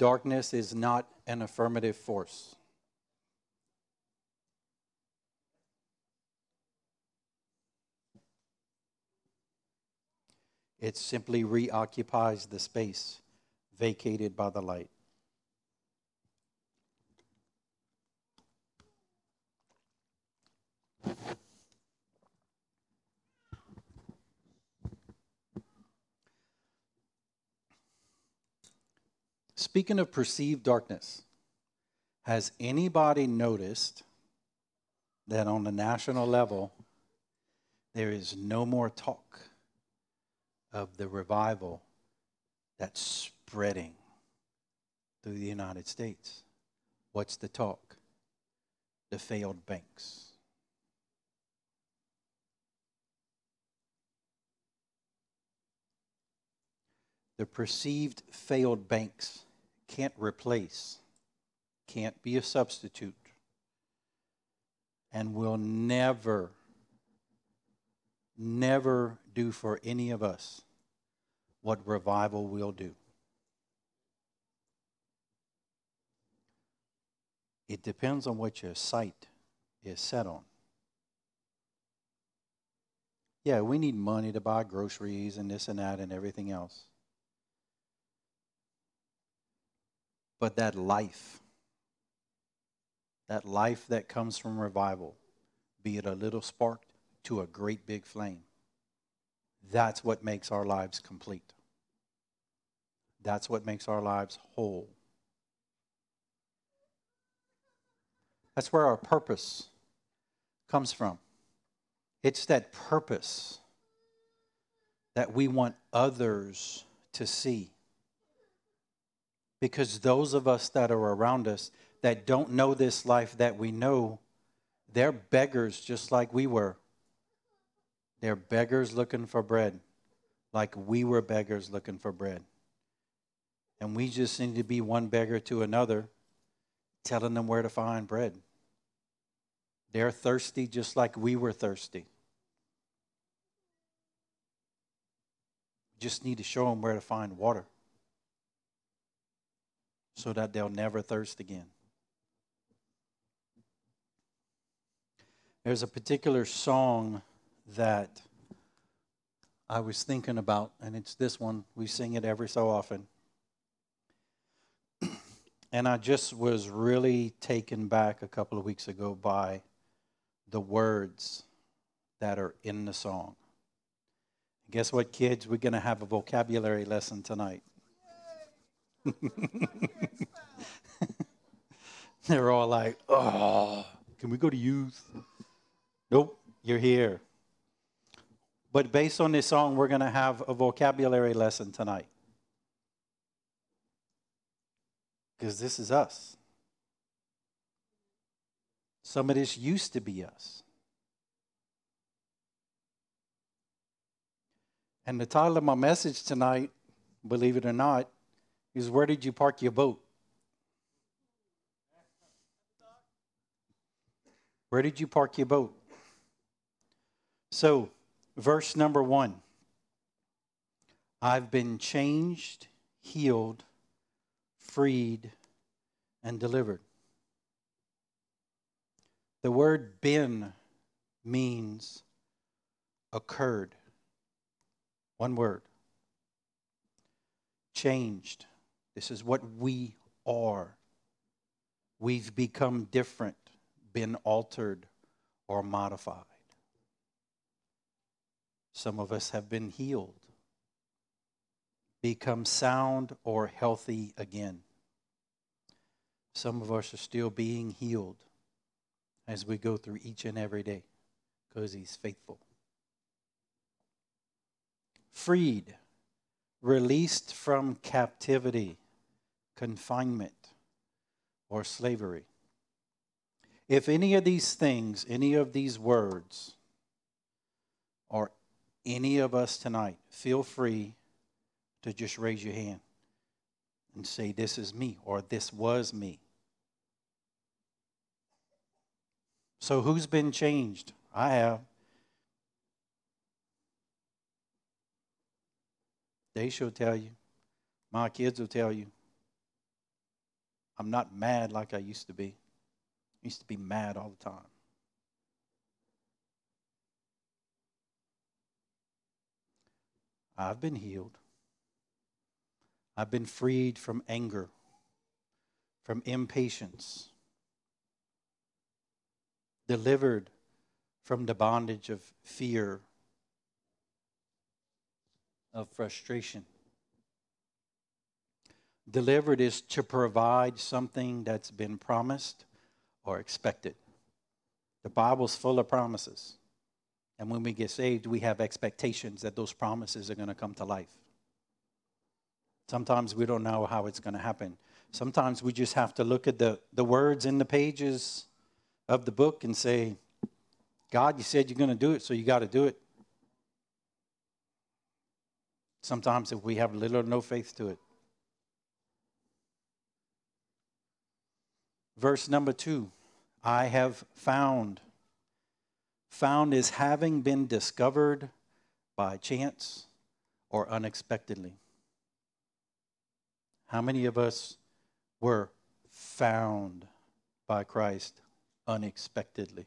Darkness is not an affirmative force. It simply reoccupies the space vacated by the light. Speaking of perceived darkness, has anybody noticed that on the national level, there is no more talk of the revival that's spreading through the United States? What's the talk? The failed banks. The perceived failed banks can't replace, can't be a substitute, and will never, never do for any of us what revival will do. It depends on what your sight is set on. Yeah, we need money to buy groceries and this and that and everything else. But that life, that life that comes from revival, be it a little spark to a great big flame, that's what makes our lives complete. That's what makes our lives whole. That's where our purpose comes from. It's that purpose that we want others to see because those of us that are around us that don't know this life that we know, they're beggars just like we were. They're beggars looking for bread, like we were beggars looking for bread. And we just need to be one beggar to another, telling them where to find bread. They're thirsty just like we were thirsty. Just need to show them where to find water so that they'll never thirst again. There's a particular song that I was thinking about, and it's this one. We sing it every so often. and I just was really taken back a couple of weeks ago by the words that are in the song. guess what, kids? We're going to have a vocabulary lesson tonight. They're all like, oh, can we go to youth? Nope, you're here. But based on this song, we're going to have a vocabulary lesson tonight. Because this is us. Some of this used to be us. And the title of my message tonight, believe it or not, is Where Did You Park Your Boat? Where did you park your boat? So, verse number one I've been changed, healed, freed, and delivered. The word been means occurred. One word. Changed. This is what we are. We've become different been altered or modified. Some of us have been healed, become sound or healthy again. Some of us are still being healed as we go through each and every day because He's faithful. Freed, released from captivity, confinement, or slavery. If any of these things, any of these words, or any of us tonight, feel free to just raise your hand and say, This is me, or this was me. So, who's been changed? I have. They shall tell you. My kids will tell you. I'm not mad like I used to be. I used to be mad all the time. I've been healed. I've been freed from anger, from impatience, delivered from the bondage of fear, of frustration. Delivered is to provide something that's been promised or expected. The Bible's full of promises. And when we get saved, we have expectations that those promises are going to come to life. Sometimes we don't know how it's going to happen. Sometimes we just have to look at the, the words in the pages of the book and say, God, you said you're going to do it, so you got to do it. Sometimes if we have little or no faith to it. Verse number two I have found Found is having been discovered by chance or unexpectedly. How many of us were found by Christ unexpectedly?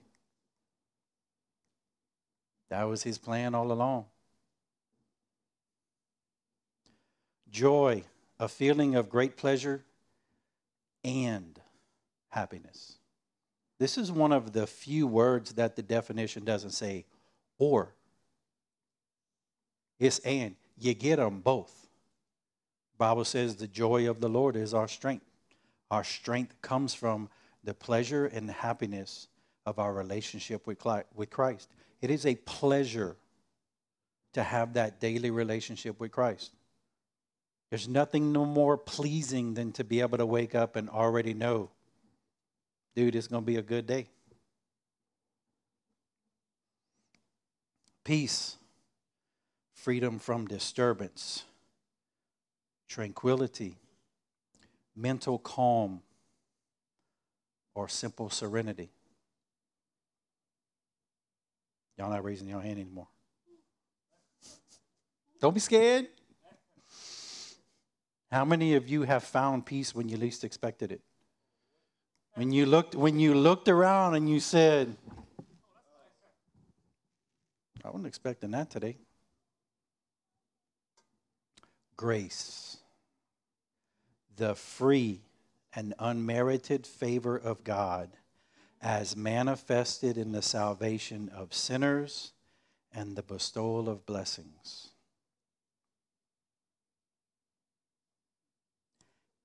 That was his plan all along. Joy, a feeling of great pleasure and happiness. This is one of the few words that the definition doesn't say or. It's and. You get them both. Bible says the joy of the Lord is our strength. Our strength comes from the pleasure and happiness of our relationship with Christ. It is a pleasure to have that daily relationship with Christ. There's nothing no more pleasing than to be able to wake up and already know dude, it's going to be a good day. Peace, freedom from disturbance, tranquility, mental calm, or simple serenity. Y'all not raising your hand anymore. Don't be scared. How many of you have found peace when you least expected it? When you looked when you looked around and you said, I wasn't expecting that today. Grace. The free and unmerited favor of God as manifested in the salvation of sinners and the bestowal of blessings.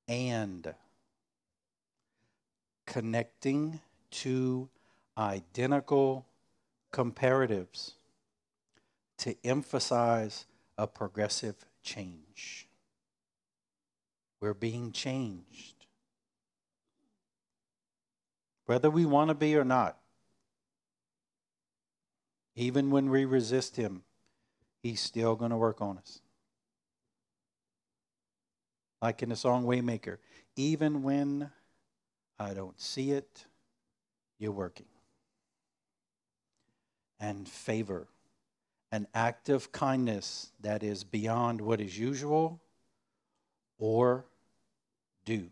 And connecting two identical comparatives to emphasize a progressive change. We're being changed. Whether we want to be or not, even when we resist Him, He's still going to work on us. Like in the song Waymaker, even when I don't see it, you're working. And favor, an act of kindness that is beyond what is usual or due.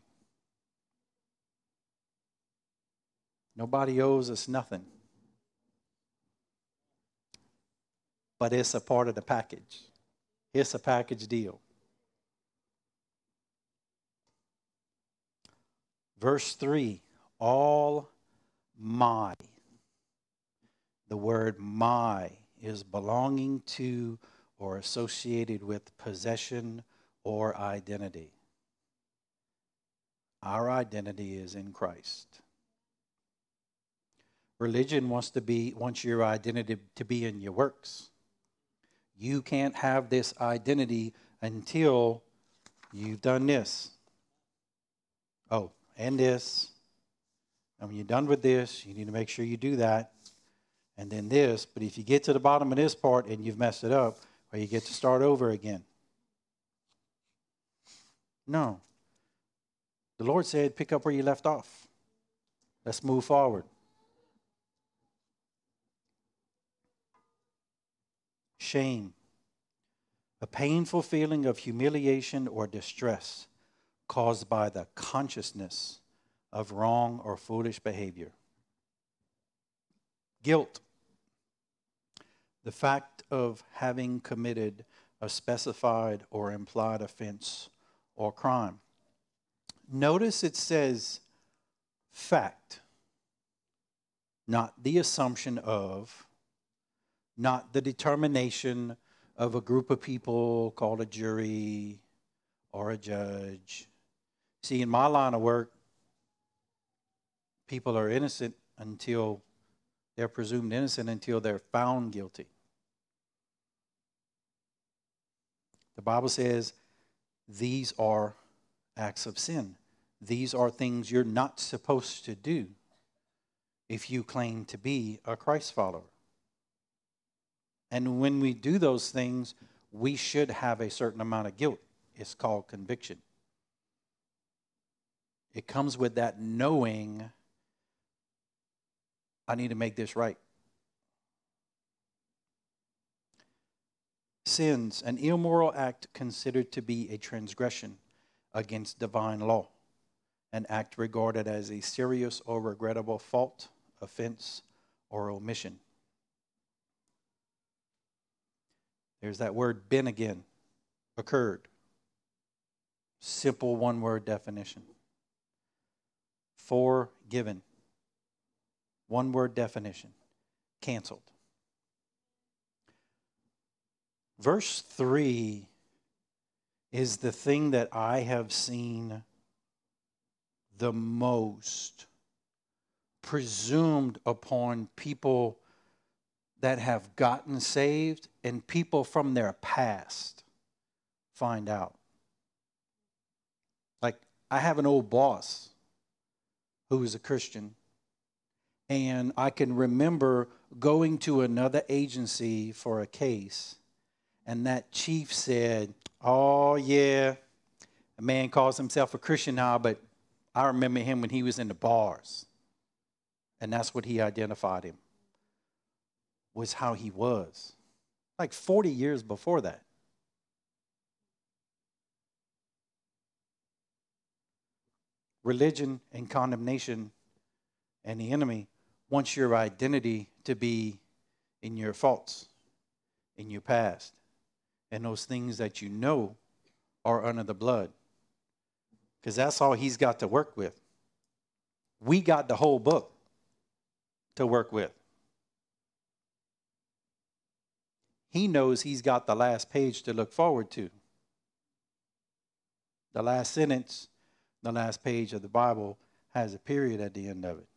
Nobody owes us nothing. But it's a part of the package. It's a package deal. Verse 3 All my. The word my is belonging to or associated with possession or identity. Our identity is in Christ. Religion wants to be wants your identity to be in your works. You can't have this identity until you've done this. Oh, and this. And when you're done with this, you need to make sure you do that. And then this. But if you get to the bottom of this part and you've messed it up, well, you get to start over again. No. The Lord said, pick up where you left off. Let's move forward. Shame. A painful feeling of humiliation or distress caused by the consciousness of wrong or foolish behavior. Guilt. The fact of having committed a specified or implied offense or crime. Notice it says fact, not the assumption of, not the determination of a group of people called a jury or a judge. See, in my line of work, people are innocent until they're presumed innocent until they're found guilty. The Bible says these are acts of sin. These are things you're not supposed to do if you claim to be a Christ follower. And when we do those things, we should have a certain amount of guilt. It's called conviction. It comes with that knowing I need to make this right. Sins, an immoral act considered to be a transgression against divine law, an act regarded as a serious or regrettable fault, offense, or omission. There's that word been again, occurred. Simple one word definition. Forgiven. One word definition canceled. Verse 3 is the thing that I have seen the most presumed upon people that have gotten saved and people from their past find out. Like, I have an old boss who was a Christian and I can remember going to another agency for a case, and that chief said, Oh, yeah, a man calls himself a Christian now, but I remember him when he was in the bars. And that's what he identified him, was how he was. Like 40 years before that. Religion and condemnation and the enemy wants your identity to be in your faults, in your past, and those things that you know are under the blood. Because that's all he's got to work with. We got the whole book to work with. He knows he's got the last page to look forward to. The last sentence, the last page of the Bible has a period at the end of it.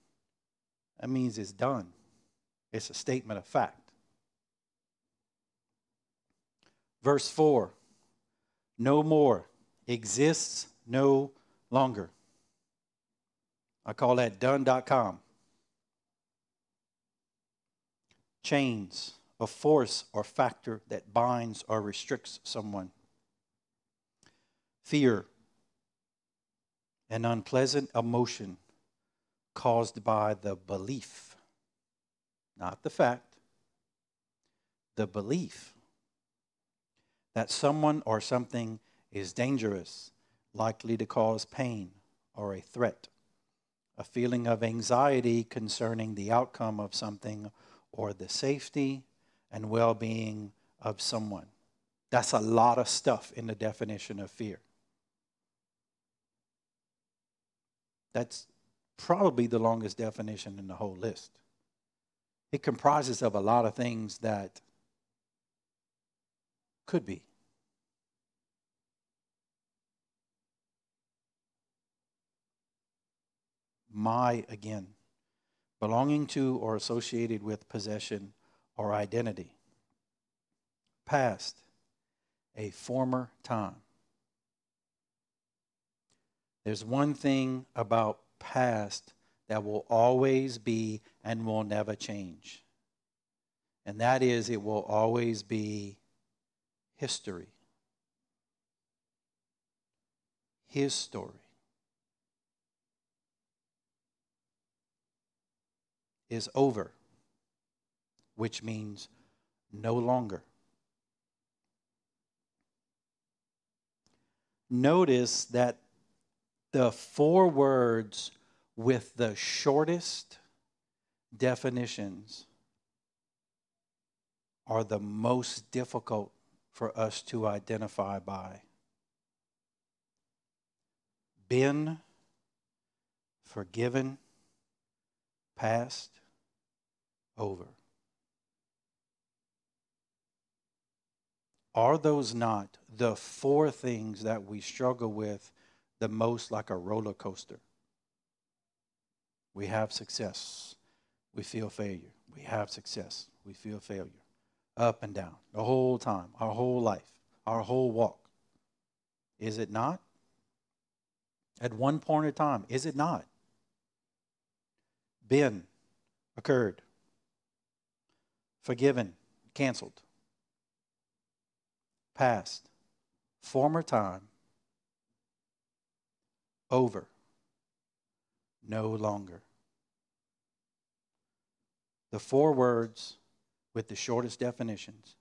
That means it's done. It's a statement of fact. Verse 4 No more exists no longer. I call that done.com. Chains, a force or factor that binds or restricts someone. Fear, an unpleasant emotion caused by the belief, not the fact, the belief that someone or something is dangerous, likely to cause pain or a threat, a feeling of anxiety concerning the outcome of something or the safety and well being of someone. That's a lot of stuff in the definition of fear. That's probably the longest definition in the whole list. It comprises of a lot of things that could be. My, again, belonging to or associated with possession or identity. Past, a former time. There's one thing about past that will always be and will never change. And that is, it will always be history. His story. Is over, which means no longer. Notice that the four words with the shortest definitions are the most difficult for us to identify by. Been forgiven, past, over. Are those not the four things that we struggle with the most like a roller coaster? We have success, we feel failure. We have success, we feel failure. Up and down, the whole time, our whole life, our whole walk. Is it not? At one point in time, is it not? Been, occurred, forgiven, canceled, past, former time, over, no longer. The four words with the shortest definitions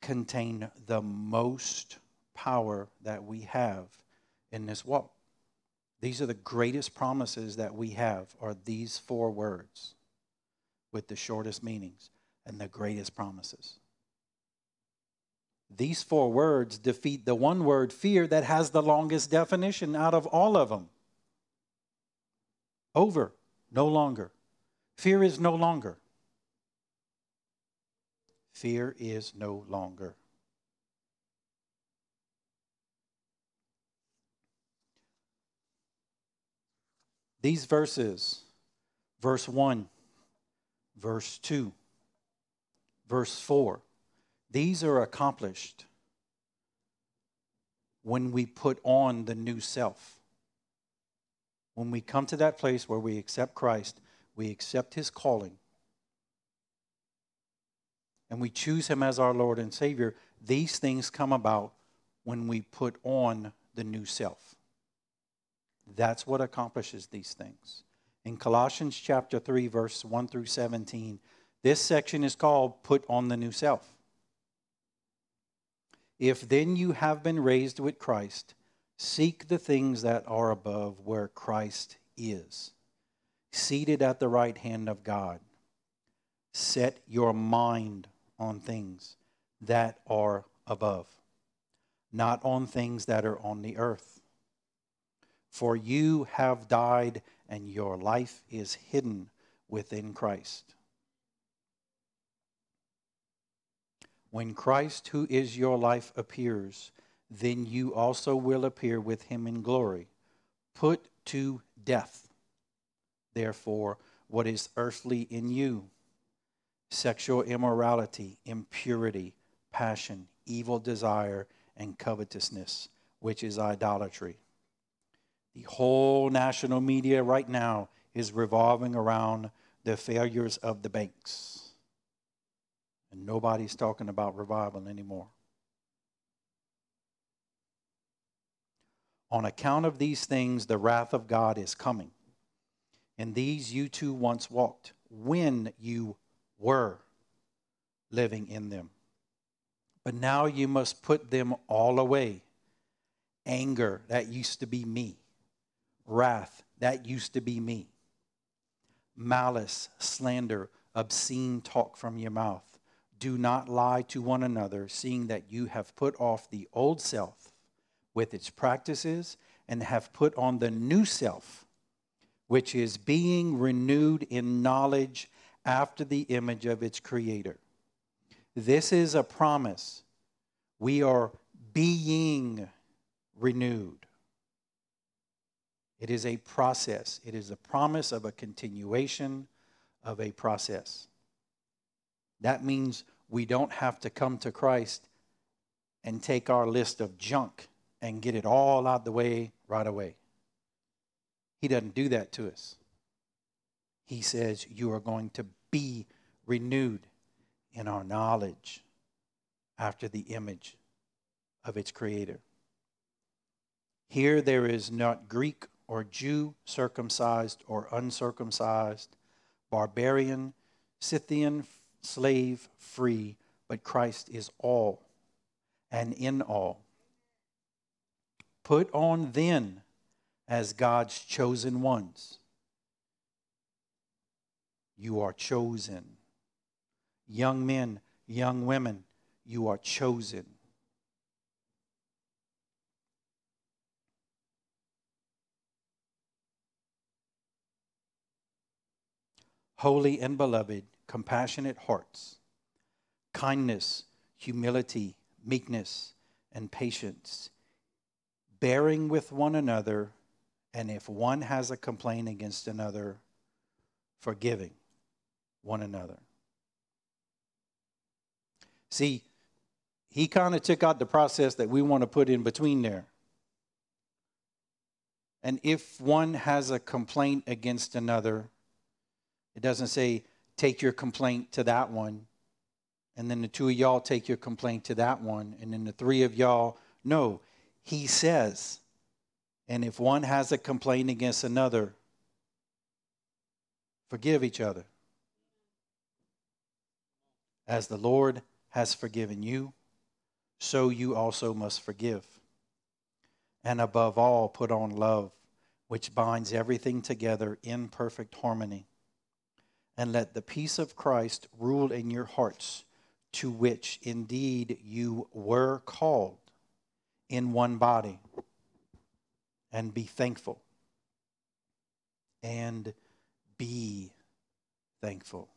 contain the most power that we have in this walk. These are the greatest promises that we have are these four words with the shortest meanings and the greatest promises. These four words defeat the one word fear that has the longest definition out of all of them. Over, no longer. Fear is no longer. Fear is no longer. These verses, verse 1, verse 2, verse 4, these are accomplished when we put on the new self. When we come to that place where we accept Christ, we accept his calling, and we choose him as our Lord and Savior, these things come about when we put on the new self. That's what accomplishes these things. In Colossians chapter 3, verse 1 through 17, this section is called Put on the New Self. If then you have been raised with Christ, seek the things that are above where Christ is, seated at the right hand of God. Set your mind on things that are above, not on things that are on the earth. For you have died, and your life is hidden within Christ. When Christ, who is your life, appears, then you also will appear with him in glory. Put to death, therefore, what is earthly in you sexual immorality, impurity, passion, evil desire, and covetousness, which is idolatry. The whole national media right now is revolving around the failures of the banks. And nobody's talking about revival anymore. On account of these things, the wrath of God is coming. And these you too once walked when you were living in them. But now you must put them all away. Anger, that used to be me. Wrath, that used to be me. Malice, slander, obscene talk from your mouth. Do not lie to one another, seeing that you have put off the old self with its practices and have put on the new self, which is being renewed in knowledge after the image of its creator. This is a promise. We are being renewed. It is a process, it is a promise of a continuation of a process. That means we don't have to come to Christ and take our list of junk and get it all out the way right away. He doesn't do that to us he says you are going to be renewed in our knowledge after the image of its creator. Here there is not Greek or Jew, circumcised or uncircumcised, barbarian, Scythian, slave, free, but Christ is all and in all. Put on then as God's chosen ones. You are chosen. Young men, young women, you are chosen. Holy and beloved, compassionate hearts, kindness, humility, meekness, and patience, bearing with one another, and if one has a complaint against another, forgiving one another. See, he kind of took out the process that we want to put in between there. And if one has a complaint against another, it doesn't say, take your complaint to that one, and then the two of y'all take your complaint to that one, and then the three of y'all. No, he says, and if one has a complaint against another, forgive each other. As the Lord has forgiven you, so you also must forgive. And above all, put on love, which binds everything together in perfect harmony. And let the peace of Christ rule in your hearts, to which indeed you were called in one body. And be thankful. And be thankful.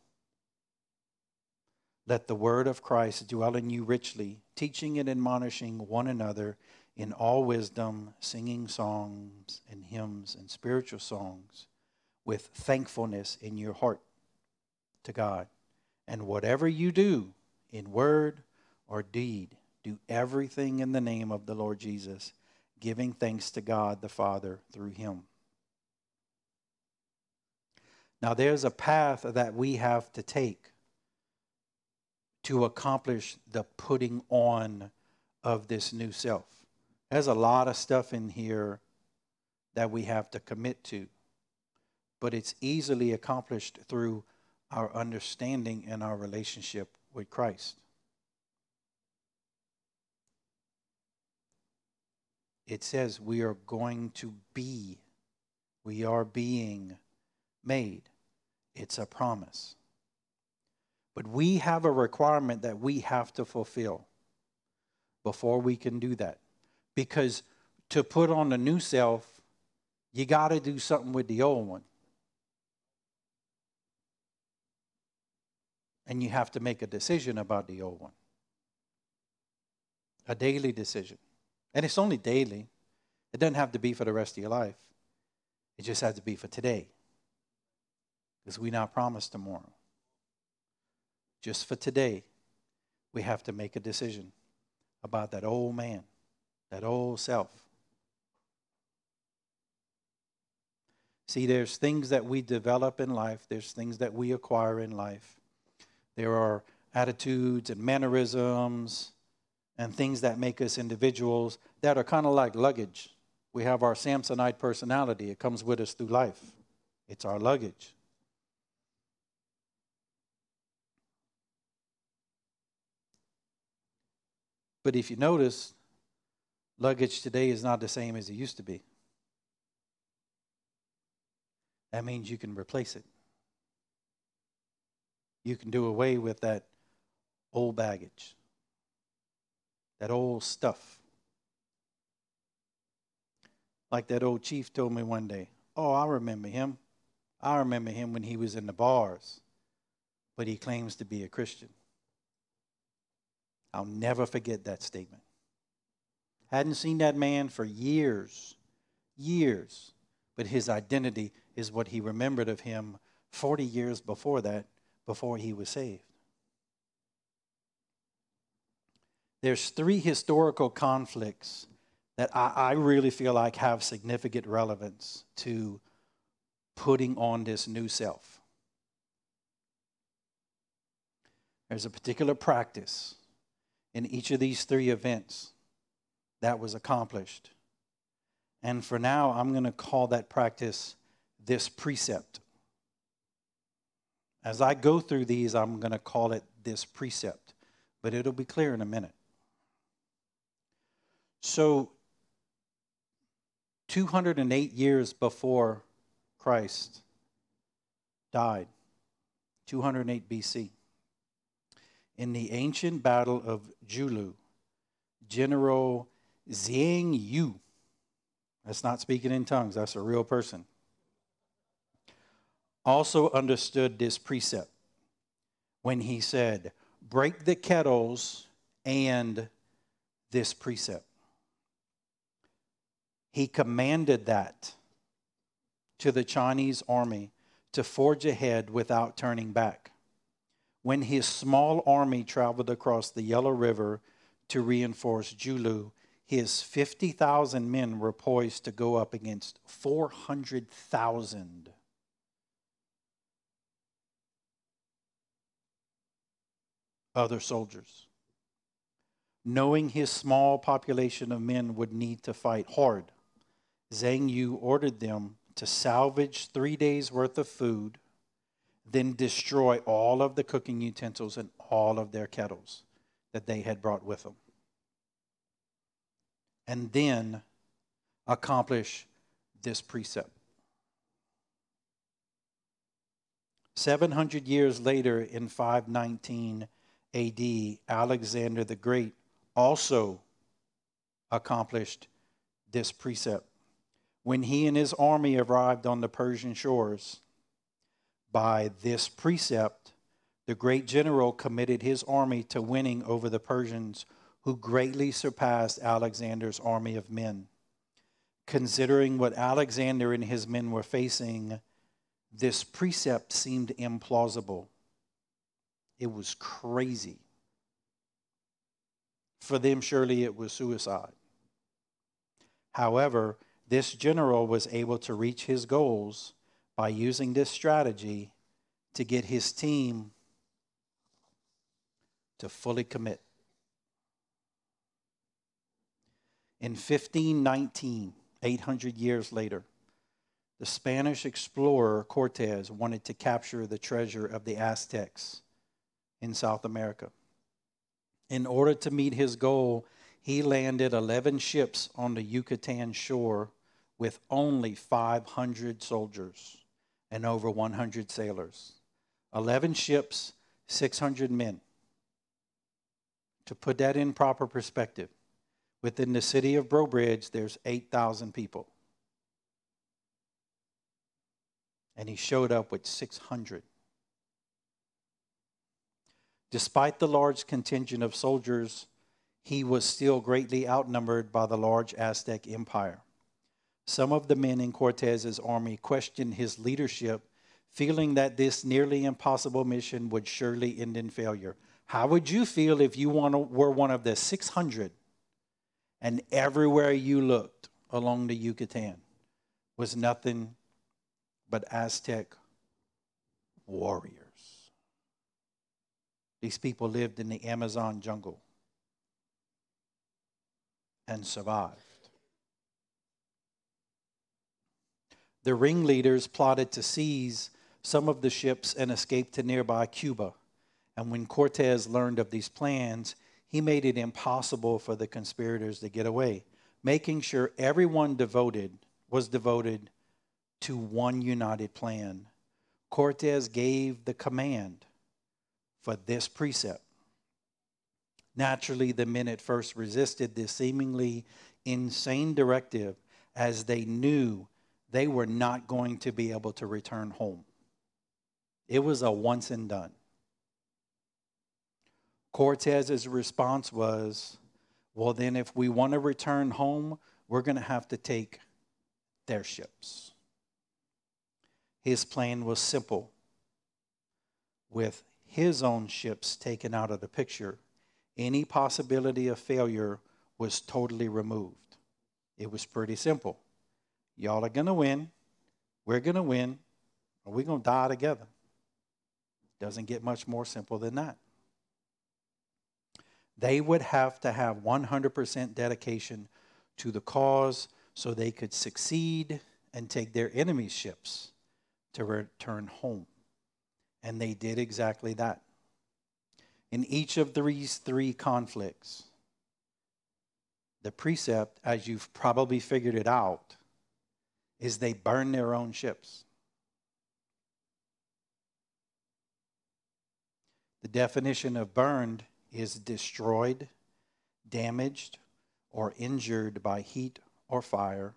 Let the word of Christ dwell in you richly, teaching and admonishing one another in all wisdom, singing songs and hymns and spiritual songs with thankfulness in your heart to God. And whatever you do in word or deed, do everything in the name of the Lord Jesus, giving thanks to God the Father through him. Now, there's a path that we have to take to accomplish the putting on of this new self. There's a lot of stuff in here that we have to commit to, but it's easily accomplished through our understanding and our relationship with Christ. It says we are going to be, we are being made. It's a promise. But we have a requirement that we have to fulfill before we can do that. Because to put on the new self, you got to do something with the old one. And you have to make a decision about the old one. A daily decision. And it's only daily. It doesn't have to be for the rest of your life. It just has to be for today. Because we not promise tomorrow just for today, we have to make a decision about that old man, that old self. See, there's things that we develop in life, there's things that we acquire in life. There are attitudes and mannerisms and things that make us individuals that are kind of like luggage. We have our Samsonite personality, it comes with us through life, it's our luggage. But if you notice, luggage today is not the same as it used to be. That means you can replace it. You can do away with that old baggage, that old stuff. Like that old chief told me one day, Oh, I remember him. I remember him when he was in the bars, but he claims to be a Christian. I'll never forget that statement. Hadn't seen that man for years, years, but his identity is what he remembered of him 40 years before that, before he was saved. There's three historical conflicts that I, I really feel like have significant relevance to putting on this new self. There's a particular practice in each of these three events that was accomplished. And for now, I'm going to call that practice this precept. As I go through these, I'm going to call it this precept, but it'll be clear in a minute. So, 208 years before Christ died, 208 BC. In the ancient battle of Julu, General Zhang Yu, that's not speaking in tongues, that's a real person, also understood this precept when he said, Break the kettles and this precept. He commanded that to the Chinese army to forge ahead without turning back. When his small army traveled across the Yellow River to reinforce Julu, his 50,000 men were poised to go up against 400,000 other soldiers. Knowing his small population of men would need to fight hard, Zhang Yu ordered them to salvage three days' worth of food, then destroy all of the cooking utensils and all of their kettles that they had brought with them. And then accomplish this precept. 700 years later, in 519 AD, Alexander the Great also accomplished this precept. When he and his army arrived on the Persian shores, by this precept, the great general committed his army to winning over the Persians, who greatly surpassed Alexander's army of men. Considering what Alexander and his men were facing, this precept seemed implausible. It was crazy. For them, surely it was suicide. However, this general was able to reach his goals by using this strategy to get his team to fully commit. In 1519, 800 years later, the Spanish explorer Cortez wanted to capture the treasure of the Aztecs in South America. In order to meet his goal, he landed 11 ships on the Yucatan shore with only 500 soldiers and over 100 sailors. 11 ships, 600 men. To put that in proper perspective, within the city of Breaux Bridge, there's 8,000 people. And he showed up with 600. Despite the large contingent of soldiers, he was still greatly outnumbered by the large Aztec empire. Some of the men in Cortez's army questioned his leadership, feeling that this nearly impossible mission would surely end in failure. How would you feel if you were one of the 600 and everywhere you looked along the Yucatan was nothing but Aztec warriors? These people lived in the Amazon jungle and survived. The ringleaders plotted to seize some of the ships and escape to nearby Cuba. And when Cortez learned of these plans, he made it impossible for the conspirators to get away, making sure everyone devoted was devoted to one united plan. Cortez gave the command for this precept. Naturally, the men at first resisted this seemingly insane directive as they knew they were not going to be able to return home. It was a once and done. Cortez's response was, well, then, if we want to return home, we're going to have to take their ships. His plan was simple. With his own ships taken out of the picture, any possibility of failure was totally removed. It was pretty simple. Y'all are going to win. We're going to win. Or we're going to die together. Doesn't get much more simple than that. They would have to have 100% dedication to the cause so they could succeed and take their enemy's ships to return home. And they did exactly that. In each of these three conflicts, the precept, as you've probably figured it out, is they burn their own ships. The definition of burned is destroyed, damaged, or injured by heat or fire,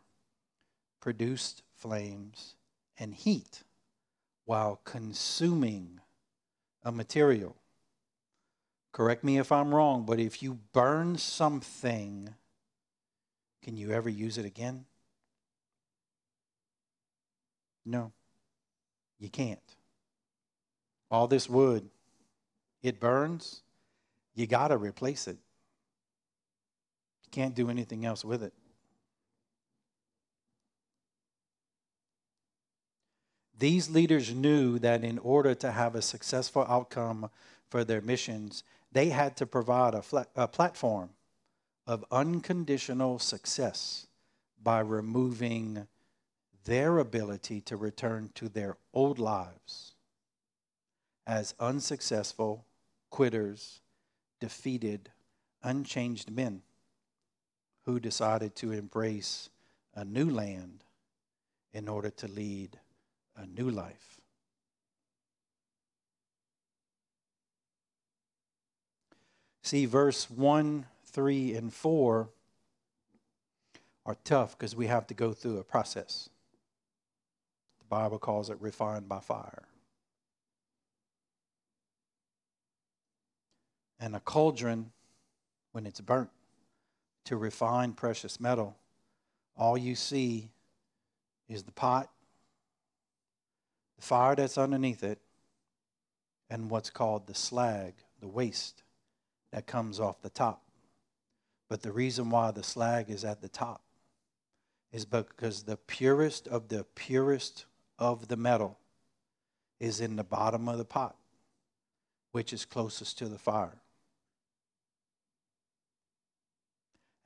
produced flames and heat while consuming a material. Correct me if I'm wrong, but if you burn something, can you ever use it again? No, you can't. All this wood, it burns, you got to replace it. You can't do anything else with it. These leaders knew that in order to have a successful outcome for their missions, they had to provide a, flat, a platform of unconditional success by removing their ability to return to their old lives as unsuccessful quitters, defeated, unchanged men who decided to embrace a new land in order to lead a new life. See, verse 1, 3, and 4 are tough because we have to go through a process. The Bible calls it refined by fire. And a cauldron, when it's burnt to refine precious metal, all you see is the pot the fire that's underneath it, and what's called the slag, the waste that comes off the top. But the reason why the slag is at the top is because the purest of the purest of the metal is in the bottom of the pot, which is closest to the fire.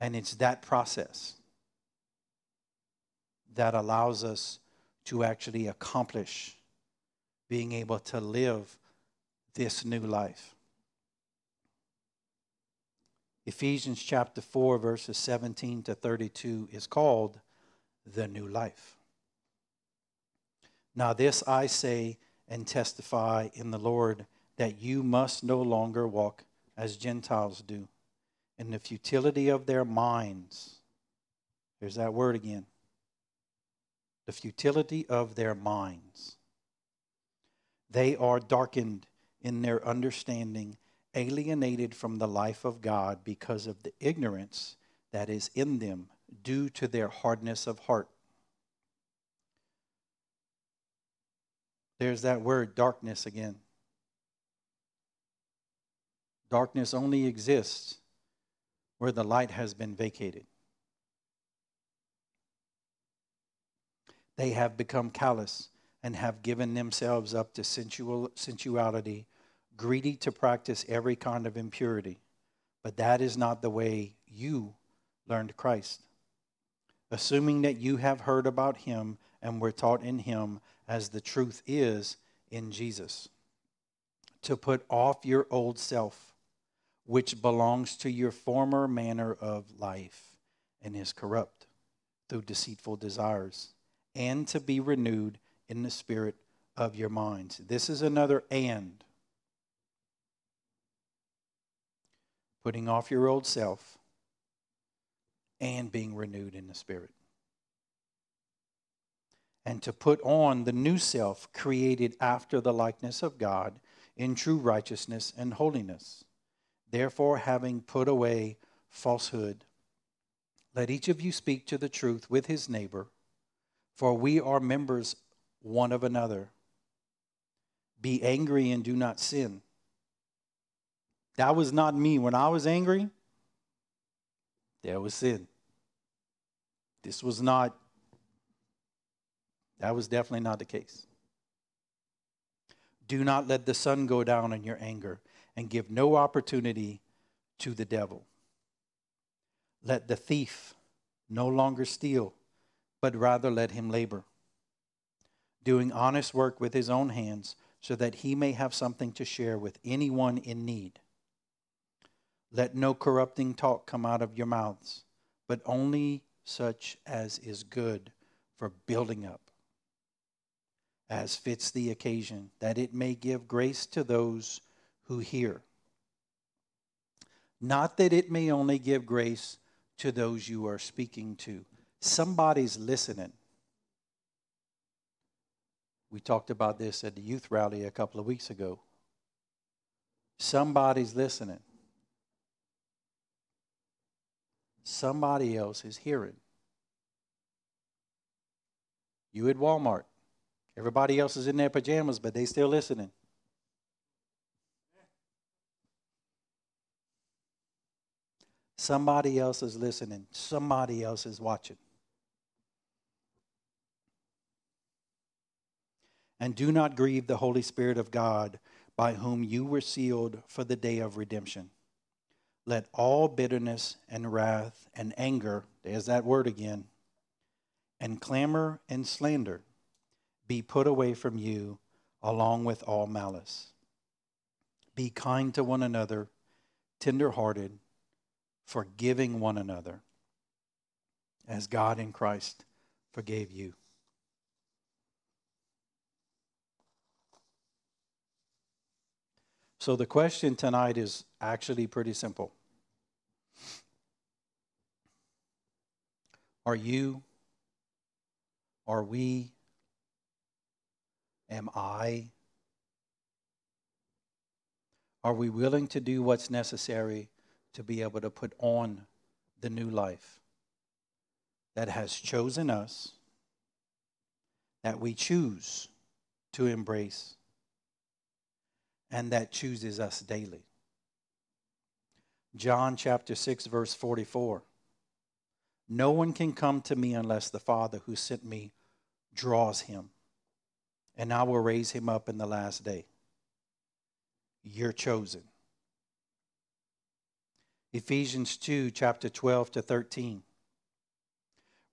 And it's that process that allows us to actually accomplish being able to live this new life. Ephesians chapter 4, verses 17 to 32 is called the new life. Now, this I say and testify in the Lord that you must no longer walk as Gentiles do, in the futility of their minds. There's that word again. The futility of their minds they are darkened in their understanding, alienated from the life of God because of the ignorance that is in them due to their hardness of heart. There's that word, darkness, again. Darkness only exists where the light has been vacated. They have become callous and have given themselves up to sensual, sensuality, greedy to practice every kind of impurity. But that is not the way you learned Christ. Assuming that you have heard about him and were taught in him as the truth is in Jesus. To put off your old self, which belongs to your former manner of life and is corrupt through deceitful desires, and to be renewed in the spirit of your minds. This is another and. Putting off your old self and being renewed in the spirit. And to put on the new self created after the likeness of God in true righteousness and holiness. Therefore, having put away falsehood, let each of you speak to the truth with his neighbor, for we are members one of another. Be angry and do not sin. That was not me. When I was angry, there was sin. This was not, that was definitely not the case. Do not let the sun go down in your anger and give no opportunity to the devil. Let the thief no longer steal, but rather let him labor doing honest work with his own hands, so that he may have something to share with anyone in need. Let no corrupting talk come out of your mouths, but only such as is good for building up, as fits the occasion, that it may give grace to those who hear. Not that it may only give grace to those you are speaking to. Somebody's listening. We talked about this at the youth rally a couple of weeks ago. Somebody's listening. Somebody else is hearing. You at Walmart. Everybody else is in their pajamas, but they still listening. Somebody else is listening. Somebody else is watching. And do not grieve the Holy Spirit of God, by whom you were sealed for the day of redemption. Let all bitterness and wrath and anger, there's that word again, and clamor and slander be put away from you, along with all malice. Be kind to one another, tenderhearted forgiving one another as God in Christ forgave you. So the question tonight is actually pretty simple. Are you, are we, am I, are we willing to do what's necessary to be able to put on the new life that has chosen us, that we choose to embrace, and that chooses us daily. John chapter 6, verse 44. No one can come to me unless the Father who sent me draws him, and I will raise him up in the last day. You're chosen. Ephesians 2, chapter 12 to 13.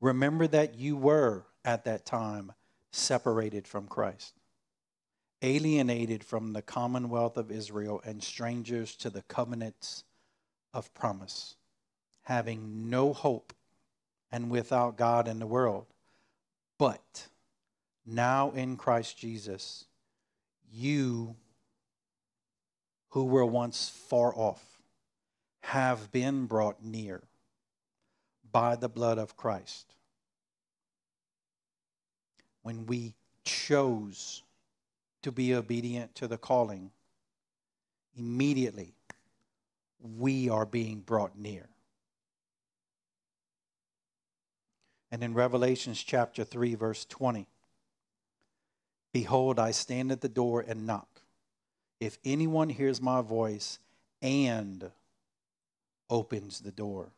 Remember that you were at that time separated from Christ, alienated from the commonwealth of Israel, and strangers to the covenants of promise, having no hope and without God in the world. But now in Christ Jesus, you who were once far off have been brought near by the blood of Christ. When we chose to be obedient to the calling, immediately we are being brought near. And in Revelations chapter 3, verse 20, Behold, I stand at the door and knock. If anyone hears my voice and opens the door.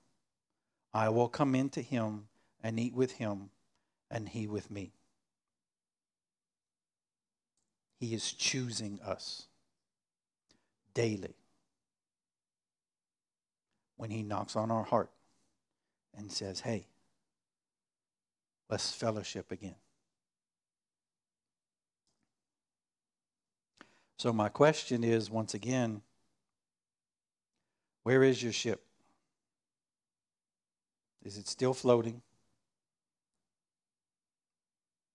I will come into him and eat with him, and he with me. He is choosing us daily when he knocks on our heart and says, Hey, let's fellowship again. So, my question is once again, where is your ship? Is it still floating?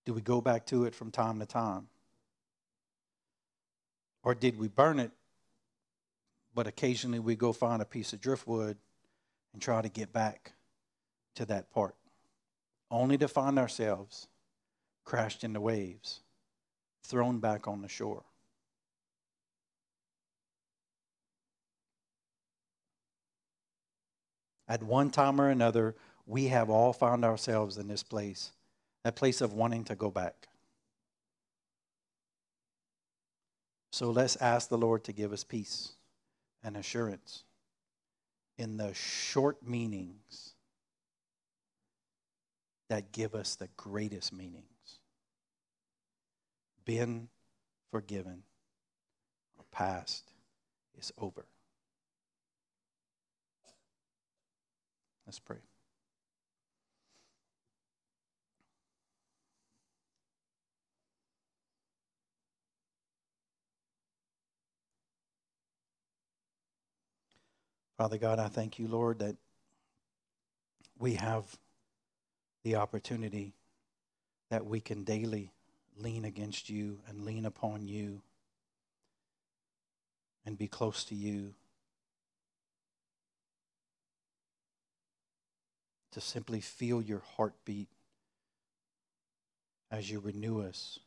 Do we go back to it from time to time? Or did we burn it, but occasionally we go find a piece of driftwood and try to get back to that part, only to find ourselves crashed in the waves, thrown back on the shore? At one time or another, we have all found ourselves in this place, that place of wanting to go back. So let's ask the Lord to give us peace and assurance in the short meanings that give us the greatest meanings. Been forgiven, our past is over. Let's pray. Father God, I thank you, Lord, that we have the opportunity that we can daily lean against you and lean upon you and be close to you. To simply feel your heartbeat as you renew us,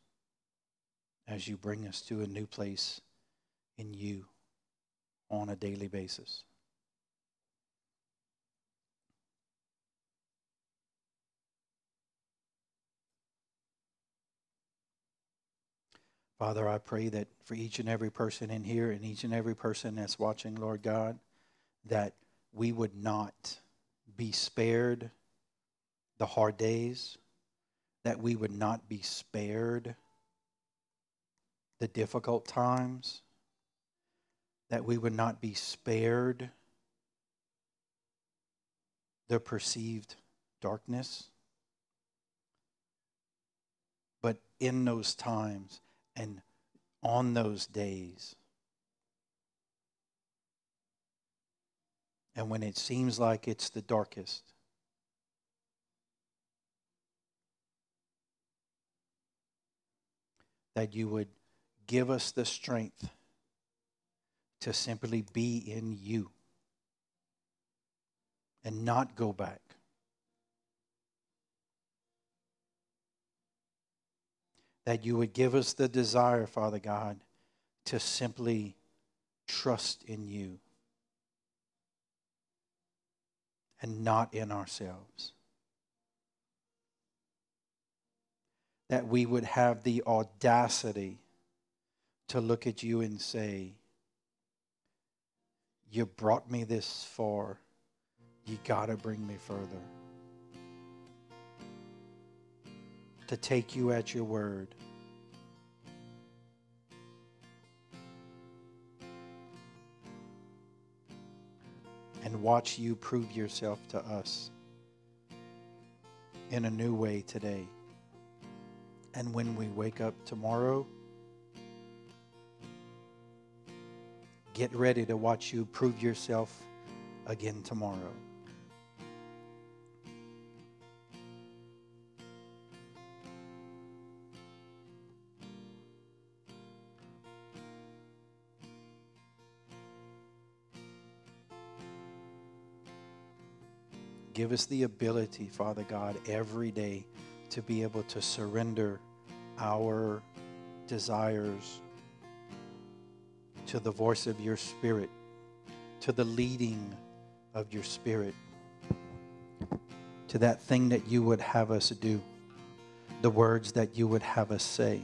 as you bring us to a new place in you on a daily basis. Father, I pray that for each and every person in here and each and every person that's watching, Lord God, that we would not be spared the hard days, that we would not be spared the difficult times, that we would not be spared the perceived darkness. But in those times, and on those days, and when it seems like it's the darkest, that you would give us the strength to simply be in you and not go back. That you would give us the desire, Father God, to simply trust in you and not in ourselves. That we would have the audacity to look at you and say, You brought me this far, you got to bring me further. To take you at your word. And watch you prove yourself to us in a new way today. And when we wake up tomorrow, get ready to watch you prove yourself again tomorrow. Give us the ability, Father God, every day to be able to surrender our desires to the voice of your Spirit, to the leading of your Spirit, to that thing that you would have us do, the words that you would have us say.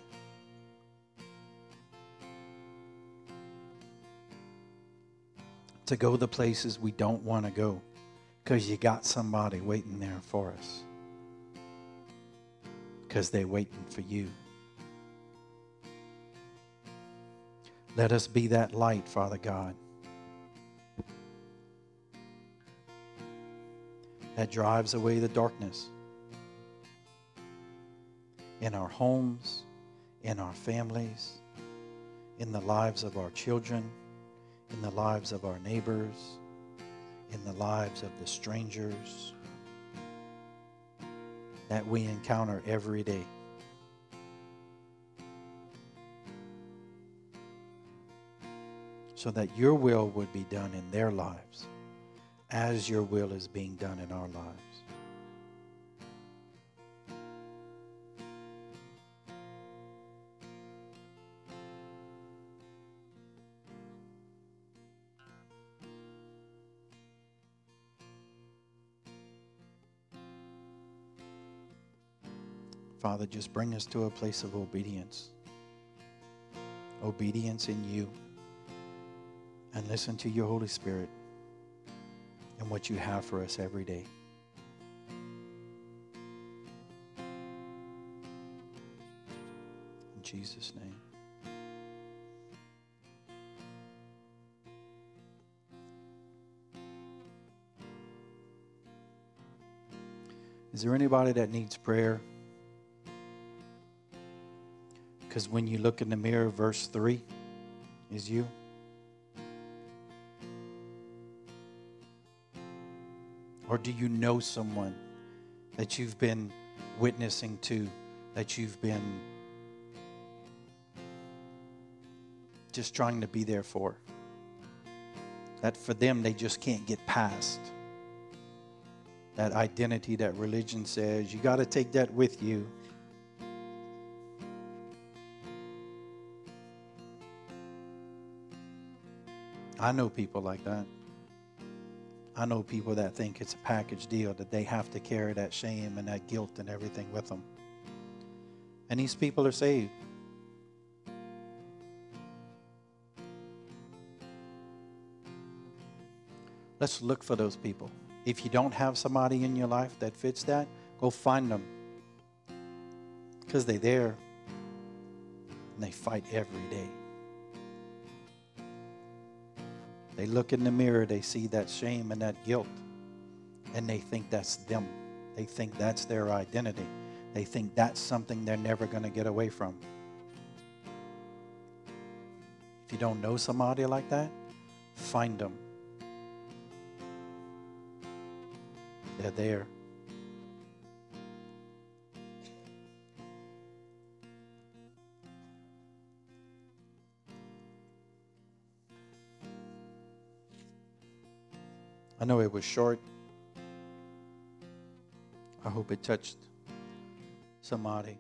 To go the places we don't want to go because you got somebody waiting there for us. Because they're waiting for you. Let us be that light, Father God, that drives away the darkness in our homes, in our families, in the lives of our children, in the lives of our neighbors in the lives of the strangers that we encounter every day. So that your will would be done in their lives as your will is being done in our lives. Father, just bring us to a place of obedience. Obedience in you. And listen to your Holy Spirit and what you have for us every day. In Jesus' name. Is there anybody that needs prayer? Because when you look in the mirror, verse 3 is you. Or do you know someone that you've been witnessing to that you've been just trying to be there for. That for them, they just can't get past. That identity that religion says, you got to take that with you. I know people like that. I know people that think it's a package deal, that they have to carry that shame and that guilt and everything with them. And these people are saved. Let's look for those people. If you don't have somebody in your life that fits that, go find them. Because they're there and they fight every day. They look in the mirror, they see that shame and that guilt, and they think that's them. They think that's their identity. They think that's something they're never going to get away from. If you don't know somebody like that, find them. They're there. I know it was short. I hope it touched somebody.